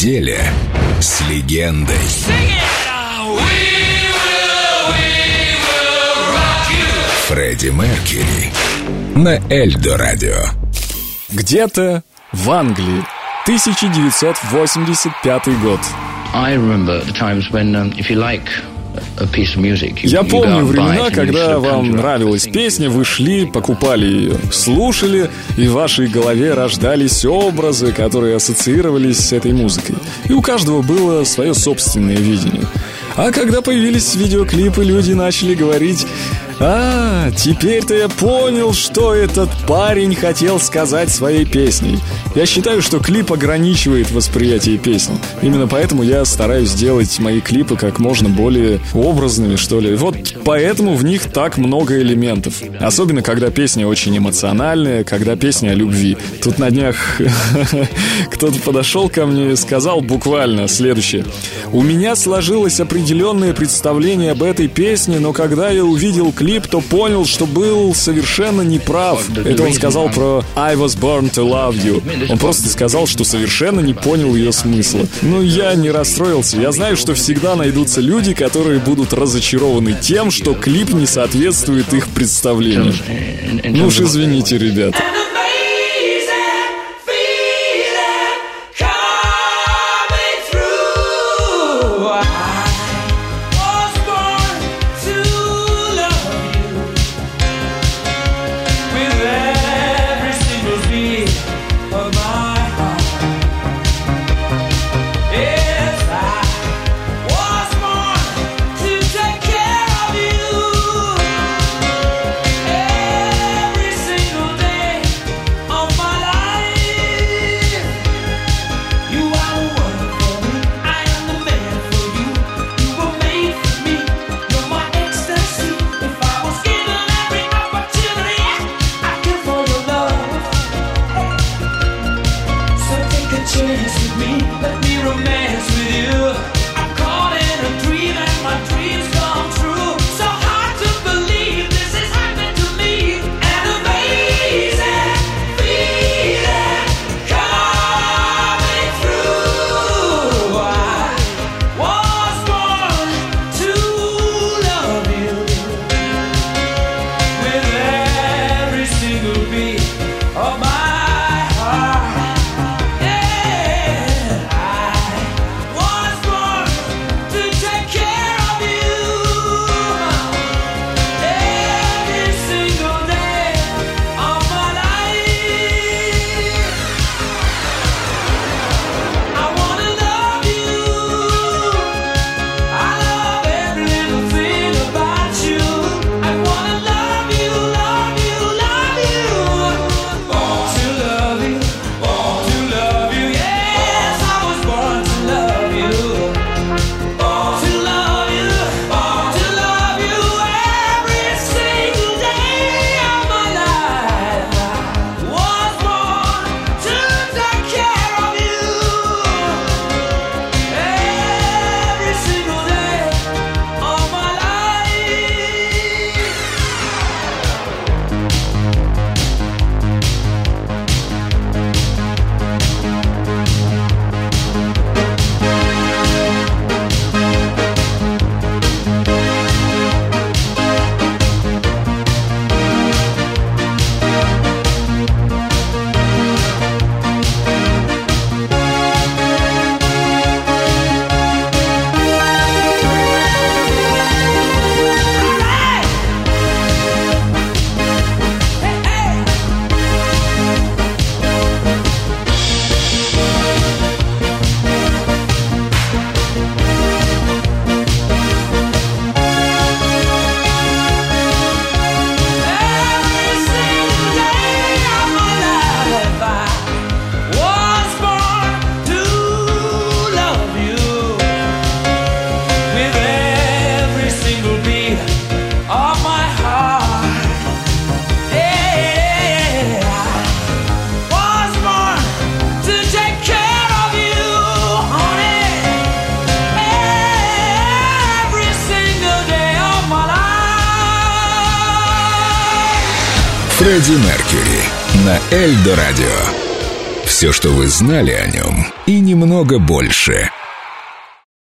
неделе с легендой. Фредди Меркьюри на Эльдо Радио. Где-то в Англии 1985 год. I remember the times when, um, if you like Я помню времена, когда вам нравилась песня, вы шли, покупали ее, слушали, и в вашей голове рождались образы, которые ассоциировались с этой музыкой. И у каждого было свое собственное видение. А когда появились видеоклипы, люди начали говорить «А, теперь-то я понял, что этот парень хотел сказать своей песней». Я считаю, что клип ограничивает восприятие песни. Именно поэтому я стараюсь сделать мои клипы как можно более образными, что ли. Вот поэтому в них так много элементов. Особенно, когда песня очень эмоциональная, когда песня о любви. Тут на днях кто-то подошел ко мне и сказал буквально следующее. У меня сложилось определенное представление об этой песне, но когда я увидел клип, то понял, что был совершенно неправ. Это он сказал про I was born to love you. Он просто сказал, что совершенно не понял ее смысла. Но я не расстроился. Я знаю, что всегда найдутся люди, которые будут разочарованы тем, что клип не соответствует их представлению. Ну уж извините, ребята. Фредди Меркьюри на Эльдо Радио. Все, что вы знали о нем, и немного больше –